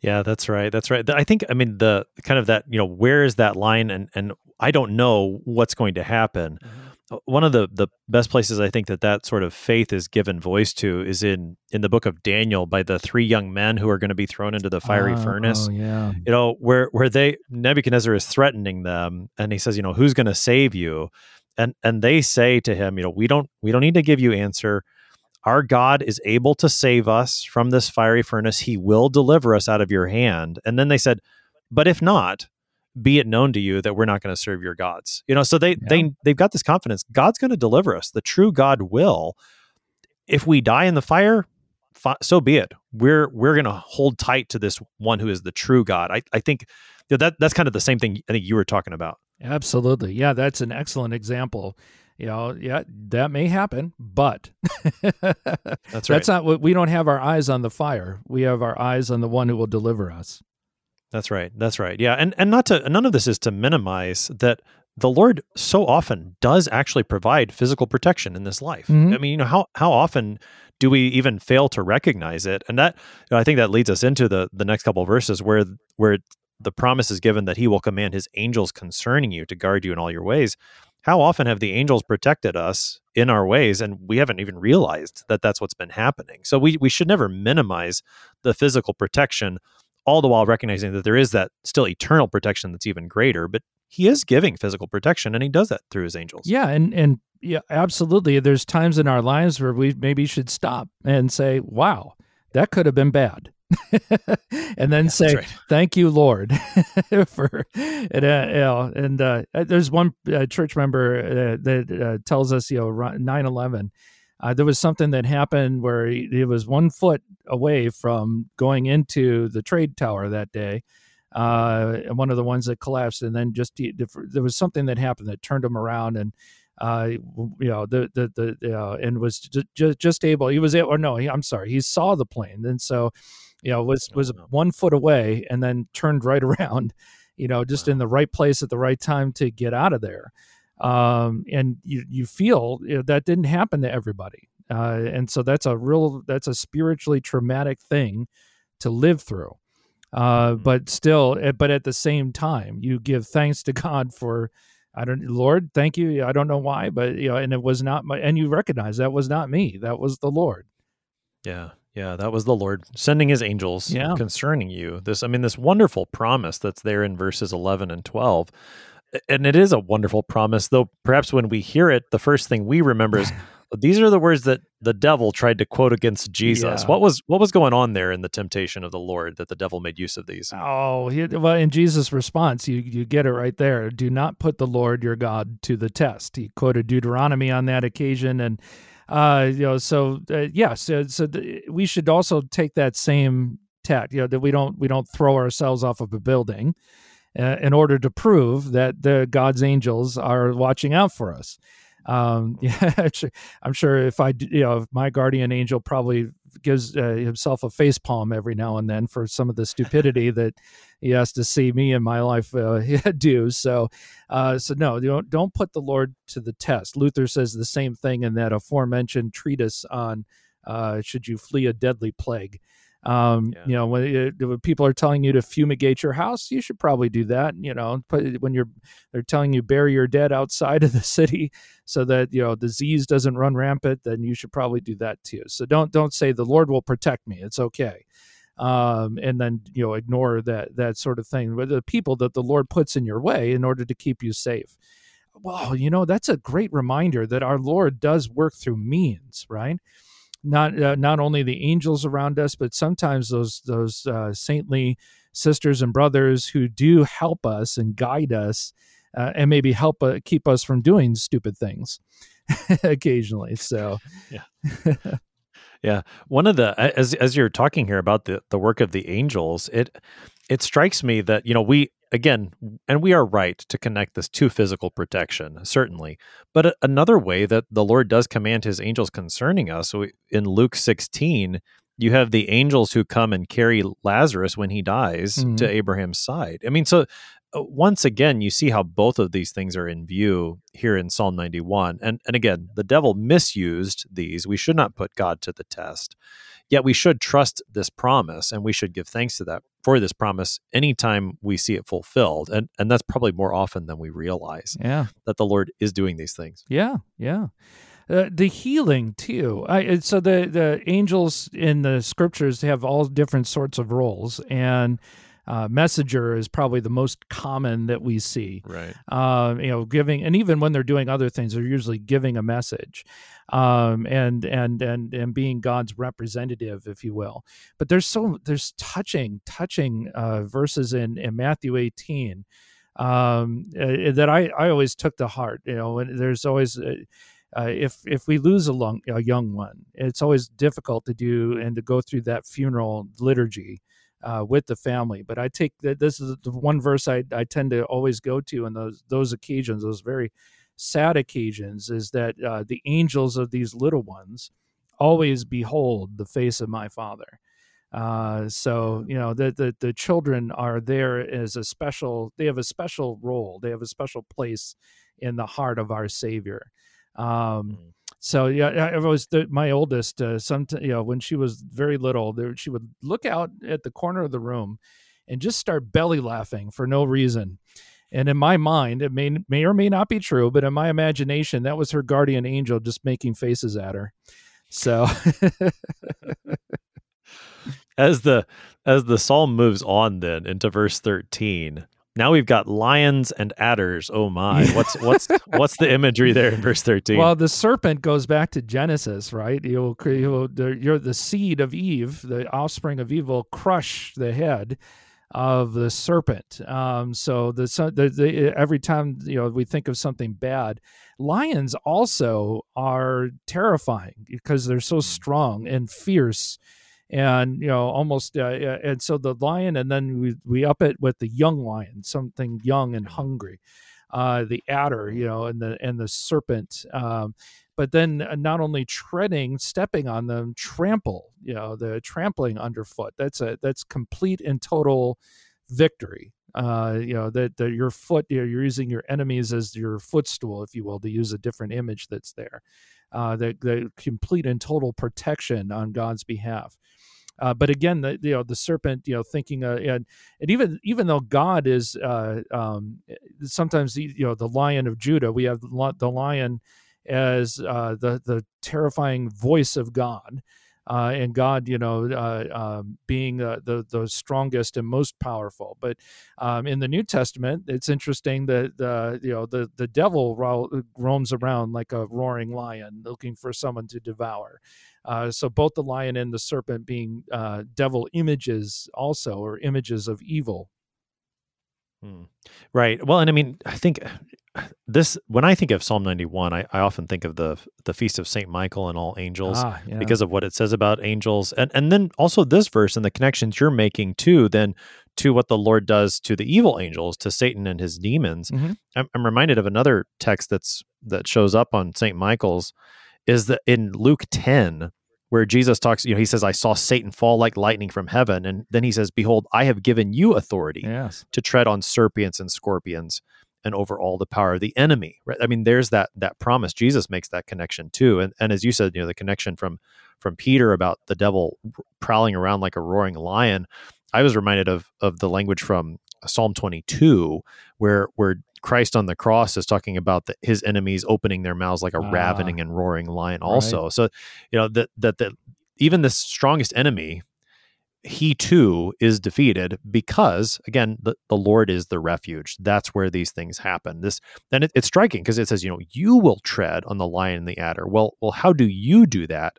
Yeah, that's right. That's right. I think I mean the kind of that, you know, where is that line and and I don't know what's going to happen. Uh, One of the the best places I think that that sort of faith is given voice to is in in the book of Daniel by the three young men who are going to be thrown into the fiery Ah, furnace. Oh yeah. You know, where where they Nebuchadnezzar is threatening them and he says, you know, who's going to save you? And and they say to him, you know, we don't we don't need to give you answer our God is able to save us from this fiery furnace. He will deliver us out of your hand. And then they said, but if not, be it known to you that we're not going to serve your gods. You know, so they they they've got this confidence. God's going to deliver us. The true God will. If we die in the fire, fi- so be it. We're we're going to hold tight to this one who is the true God. I I think that that's kind of the same thing I think you were talking about. Absolutely. Yeah, that's an excellent example. You know, yeah, that may happen, but That's that's not what we don't have our eyes on the fire. We have our eyes on the one who will deliver us. That's right. That's right. Yeah, and and not to none of this is to minimize that the Lord so often does actually provide physical protection in this life. Mhm. I mean, you know how how often do we even fail to recognize it? And that you know, I think that leads us into the the next couple of verses where where the promise is given that He will command His angels concerning you to guard you in all your ways. How often have the angels protected us in our ways, and we haven't even realized that that's what's been happening? So we we should never minimize the physical protection all the while recognizing that there is that still eternal protection that's even greater. But he is giving physical protection, and he does that through his angels. Yeah, and and yeah, absolutely. There's times in our lives where we maybe should stop and say, "Wow, that could have been bad." and then yeah, say right. thank you lord for it uh, you know, and uh, there's one uh, church member uh, that uh, tells us you know 9-11 uh, there was something that happened where he, he, was one foot away from going into the trade tower that day uh, one of the ones that collapsed and then just there was something that happened that turned him around and uh, you know, the the the uh, and was just just able. He was able, or no, he, I'm sorry, he saw the plane, and so you know was was one foot away and then turned right around you know just wow. in the right place at the right time to get out of there. Um, and you you feel you know, that didn't happen to everybody. Uh, and so that's a real that's a spiritually traumatic thing to live through. Uh, mm-hmm. but still eh, but at the same time you give thanks to god for i don't lord thank you. I don't know why but you know and it was not my and you recognize that was not me. That was the lord. Yeah yeah, that was the Lord sending his angels yeah. concerning you. This, I mean, this wonderful promise that's there in verses 11 and 12. And it is a wonderful promise, though perhaps when we hear it, the first thing we remember is these are the words that the devil tried to quote against Jesus. Yeah. What was what was going on there in the temptation of the Lord that the devil made use of these? Oh, he, well, in Jesus' response, you you get it right there. Do not put the Lord your God to the test. He quoted Deuteronomy on that occasion, and uh, you know, so uh, yeah, so, so th- we should also take that same tact, you know, that we don't we don't throw ourselves off of a building uh, in order to prove that the God's angels are watching out for us. Um, yeah, I'm sure if I, you know, if my guardian angel probably gives uh, himself a face palm every now and then for some of the stupidity that he has to see me in my life uh, do. So, uh, so no, don't don't put the Lord to the test. Luther says the same thing in that aforementioned treatise on uh, should you flee a deadly plague. Um, yeah. You know, when, when, people are telling you to fumigate your house, you should probably do that. You know, but when you're they're telling you bury your dead outside of the city so that you know disease doesn't run rampant, then you should probably do that too. So don't don't say the Lord will protect me. It's okay. Um, and then you know ignore that that sort of thing. But the people that the Lord puts in your way in order to keep you safe. Well, you know that's a great reminder that our Lord does work through means, right? Not uh, not only the angels around us, but sometimes those those uh, saintly sisters and brothers who do help us and guide us, uh, and maybe help uh, keep us from doing stupid things occasionally. So, yeah. yeah one of the as as you're talking here about the the work of the angels it it strikes me that you know we again, and we are right to connect this to physical protection, certainly. But another way that the Lord does command his angels concerning us, in Luke 16, you have the angels who come and carry Lazarus when he dies mm-hmm. to Abraham's side. I mean, so once again, you see how both of these things are in view here in Psalm 91. And, and again, the devil misused these. We should not put God to the test. Yet we should trust this promise and we should give thanks to that for this promise anytime we see it fulfilled. And and that's probably more often than we realize. Yeah. That the Lord is doing these things. Yeah, yeah. Uh, the healing too. I, so the the angels in the scriptures have all different sorts of roles, and uh, messenger is probably the most common that we see. Right. Uh, you know, giving, and even when they're doing other things, they're usually giving a message, um, and and and and being God's representative, if you will. But there's so there's touching, touching uh, verses in in Matthew 18 um, uh, that I I always took to heart. You know, and there's always. Uh, uh, if if we lose a, long, a young one, it's always difficult to do and to go through that funeral liturgy uh, with the family. But I take that this is the one verse I, I tend to always go to in those those occasions, those very sad occasions, is that uh, the angels of these little ones always behold the face of my Father. Uh, so you know the, the the children are there as a special. They have a special role. They have a special place in the heart of our Savior. Um, mm. So yeah, I was the, my oldest. Uh, some you know when she was very little, there, she would look out at the corner of the room and just start belly laughing for no reason. And in my mind, it may may or may not be true, but in my imagination, that was her guardian angel just making faces at her. So as the as the psalm moves on then into verse 13 now we've got lions and adders oh my what's what's what's the imagery there in verse 13 Well, the serpent goes back to Genesis, right? You'll, you'll you're the seed of Eve, the offspring of Eve will crush the head of the serpent. Um, so the, so- the, the every time you know we think of something bad, lions also are terrifying because they're so strong and fierce. And you know, almost, uh, and so the lion, and then we we up it with the young lion, something young and hungry uh, the adder, you know, and the and the serpent. Um, but then uh, not only treading, stepping on them, trample, you know, the trampling underfoot. That's a that's complete and total victory. Uh, you know that that your foot, you're you're using your enemies as your footstool, if you will, to use a different image that's there. Uh, the the complete and total protection on God's behalf. Uh, but again, the you know the serpent, you know, thinking, uh, and and even even though God is uh, um, sometimes the, you know the Lion of Judah, we have the lion as uh, the the terrifying voice of God, uh, and God, you know, uh, um, being uh, the the strongest and most powerful. But um, in the New Testament, it's interesting that uh, you know the the devil ro- roams around like a roaring lion, looking for someone to devour. Uh, so both the lion and the serpent being uh, devil images, also or images of evil. Hmm. Right. Well, and I mean, I think this when I think of Psalm 91, I, I often think of the the feast of Saint Michael and all angels Ah, yeah. because of what it says about angels, and and then also this verse and the connections you're making too, then to what the Lord does to the evil angels, to Satan and his demons. Mhm. I'm, I'm reminded of another text that's that shows up on Saint Michael's is that in Luke 10 where Jesus talks, you know, he says, I saw Satan fall like lightning from heaven. And then he says, Behold, I have given you authority yes, to tread on serpents and scorpions and over all the power of the enemy. Right? I mean, there's that that promise. Jesus makes that connection too. And and as you said, you know, the connection from from Peter about the devil prowling around like a roaring lion. I was reminded of of the language from Psalm 22, where where Christ on the cross is talking about the, his enemies opening their mouths like a Ah. ravening and roaring lion. Also, so you know that that that even the strongest enemy he too is defeated because again the, the lord is the refuge that's where these things happen this and it, it's striking because it says you know you will tread on the lion and the adder well well how do you do that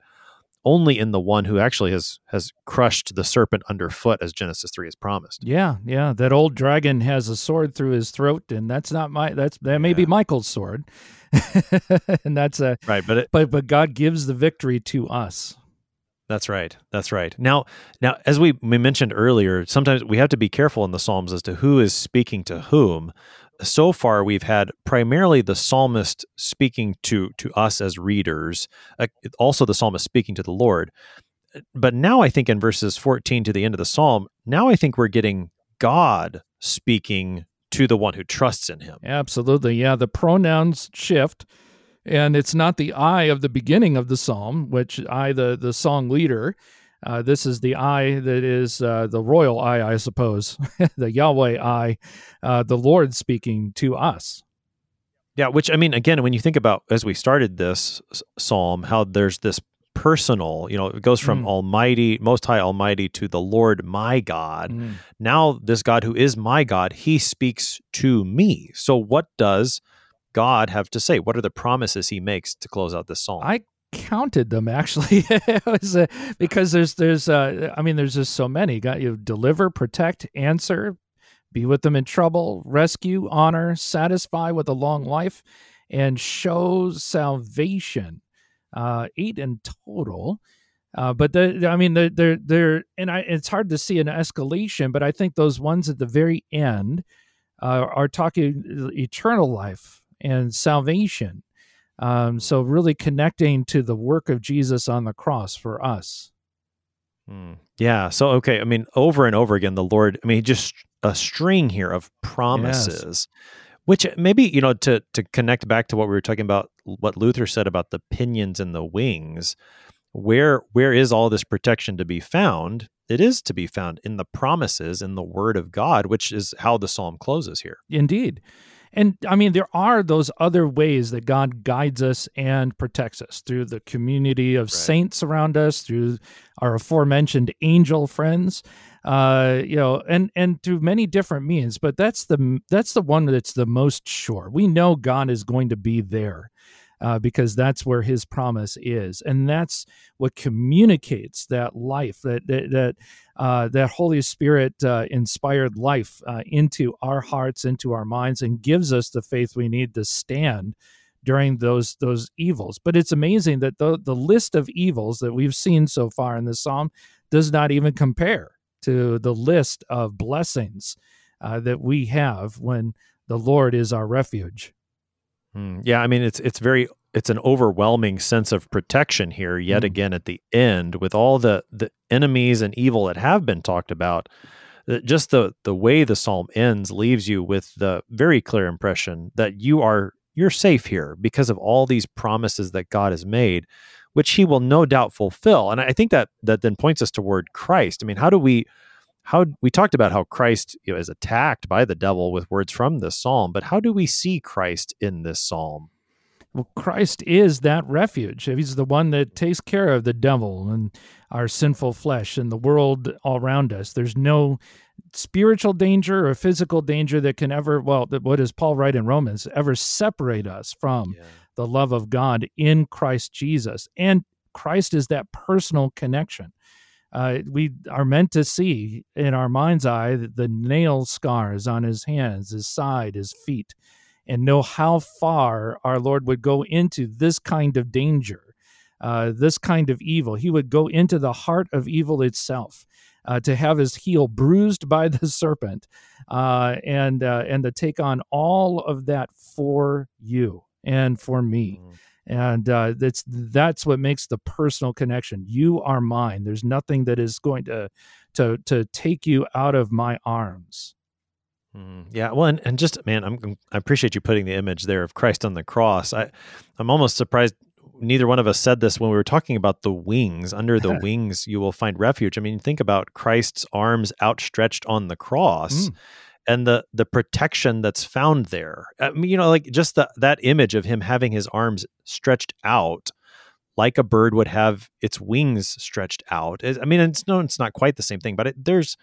only in the one who actually has has crushed the serpent underfoot as genesis 3 has promised yeah, yeah. That old dragon has a sword through his throat, and that's not my. That's that may be Michael's sword, and that's a. right but it, But but God gives the victory to us. That's right. That's right. Now, now, as we, we mentioned earlier, sometimes we have to be careful in the Psalms as to who is speaking to whom. So far, we've had primarily the psalmist speaking to to us as readers, uh, also the psalmist speaking to the Lord. But now, I think in verses fourteen to the end of the psalm, now I think we're getting God speaking to the one who trusts in Him. Absolutely, yeah. The pronouns shift, and it's not the I of the beginning of the psalm, which I, the the song leader. Uh, this is the I that is uh, the royal I, I suppose, the Yahweh I, uh, the Lord speaking to us. Yeah, which I mean, again, when you think about as we started this psalm, how there's this personal, you know, it goes from Mm. Almighty, Most High Almighty to the Lord my God. Mm. Now, this God who is my God, he speaks to me. So, what does God have to say? What are the promises he makes to close out this psalm? I counted them actually. Was uh, because there's there's uh, i mean there's just so many. Got you deliver protect answer be with them in trouble rescue honor satisfy with a long life and show salvation uh eight in total. Uh, but the, I mean, they're, they're, and I, it's hard to see an escalation, but I think those ones at the very end uh, are talking eternal life and salvation. Um, so really connecting to the work of Jesus on the cross for us. Hmm. Yeah. So, okay. I mean, over and over again, the Lord, I mean, just a string here of promises, which maybe, you know, to, to connect back to what we were talking about, what Luther said about the pinions and the wings, where, where is all this protection to be found? It is to be found in the promises in the word of God, which is how the psalm closes here. Indeed. And I mean, there are those other ways that God guides us and protects us through the community of right. saints around us, through our aforementioned angel friends, uh, you know, and and through many different means. But that's the that's the one that's the most sure. We know God is going to be there uh, because that's where his promise is and that's what communicates that life that that that, uh, that holy spirit uh, inspired life uh, into our hearts into our minds and gives us the faith we need to stand during those those evils. But it's amazing that the, the list of evils that we've seen so far in this psalm does not even compare to the list of blessings uh, that we have when the lord is our refuge. Mm, yeah, I mean it's it's very it's an overwhelming sense of protection here yet mm. again at the end with all the the enemies and evil that have been talked about. Just the the way the psalm ends leaves you with the very clear impression that you are you're safe here because of all these promises that God has made, which He will no doubt fulfill. And I think that that then points us toward Christ. I mean, how do we how we talked about how Christ you know, is attacked by the devil with words from this psalm, but how do we see Christ in this psalm? Well, Christ is that refuge. He's the one that takes care of the devil and our sinful flesh and the world all around us. There's no spiritual danger or physical danger that can ever, well, what does Paul write in Romans, ever separate us from yeah. the love of God in Christ Jesus. And Christ is that personal connection uh, we are meant to see in our mind's eye the nail scars on his hands, his side, his feet, and know how far our Lord would go into this kind of danger, uh, this kind of evil. He would go into the heart of evil itself. Uh, to have his heel bruised by the serpent, uh, and uh, and to take on all of that for you and for me. Mm and uh, that's that's what makes the personal connection. You are mine. There's nothing that is going to to to take you out of my arms. Mm, yeah, well, and, and just man, I'm I appreciate you putting the image there of Christ on the cross. I I'm almost surprised neither one of us said this when we were talking about the wings. Under the wings, you will find refuge. I mean, think about Christ's arms outstretched on the cross. Mm and the the protection that's found there. I mean, you know, like just the, that image of him having his arms stretched out like a bird would have its wings stretched out. I mean, it's no, it's not quite the same thing, but it, there's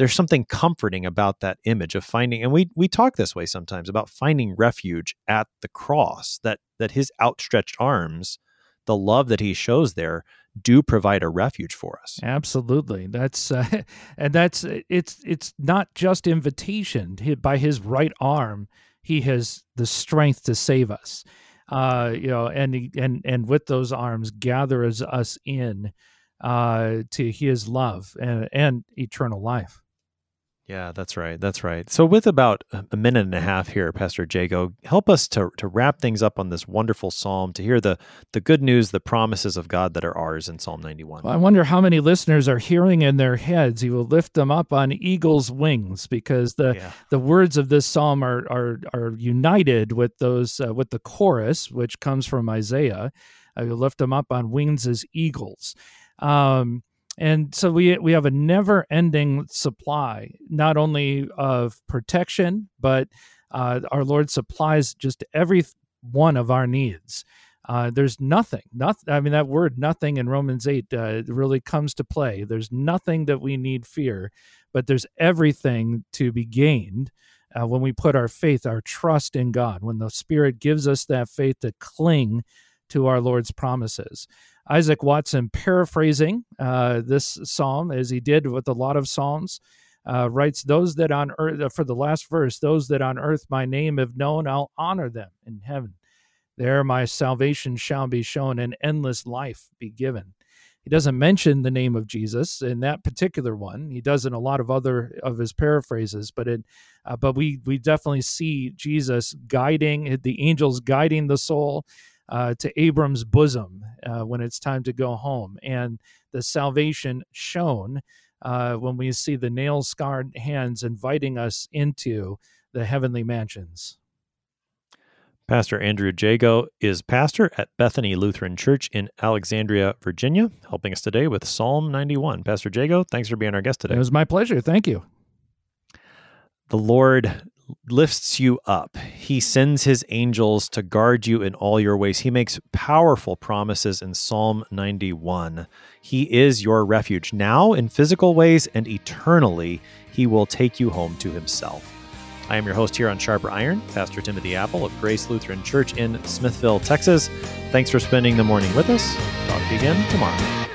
there's something comforting about that image of finding, and we we talk this way sometimes about finding refuge at the cross. That that his outstretched arms, the love that he shows there, do provide a refuge for us. Absolutely. That's uh, and that's it's it's not just invitation. By his right arm, he has the strength to save us. Uh, you know, and and and with those arms gathers us in uh, to his love and, and eternal life. Yeah, that's right. That's right. So, with about a minute and a half here, Pastor Jago, help us to to wrap things up on this wonderful psalm, to hear the the good news, the promises of God that are ours in Psalm 91. Well, I wonder how many listeners are hearing in their heads, He will lift them up on eagle's wings, because the yeah. the words of this psalm are are are united with those uh, with the chorus, which comes from Isaiah. I will lift them up on wings as eagles. Um, and so we we have a never ending supply not only of protection but uh, our lord supplies just every one of our needs. Uh, there's nothing nothing i mean that word nothing in romans 8 uh, really comes to play. There's nothing that we need fear but there's everything to be gained uh, when we put our faith our trust in god when the spirit gives us that faith to cling to our lord's promises Isaac Watson, paraphrasing uh, this psalm as he did with a lot of psalms, uh, writes, "Those that on earth, uh, for the last verse, those that on earth my name have known, I'll honor them in heaven. There my salvation shall be shown, and endless life be given." He doesn't mention the name of Jesus in that particular one. He does in a lot of other of his paraphrases, but it, uh, but we we definitely see Jesus guiding the angels guiding the soul uh, to Abram's bosom uh, when it's time to go home, and the salvation shown uh, when we see the nail scarred hands inviting us into the heavenly mansions. Pastor Andrew Jago is pastor at Bethany Lutheran Church in Alexandria, Virginia, helping us today with Psalm 91. Pastor Jago, thanks for being our guest today. It was my pleasure. Thank you. The Lord lifts you up. He sends his angels to guard you in all your ways. He makes powerful promises in Psalm 91. He is your refuge now in physical ways and eternally. He will take you home to himself. I am your host here on Sharper Iron, Pastor Timothy Appel of Grace Lutheran Church in Smithville, Texas. Thanks for spending the morning with us. Talk to you again tomorrow.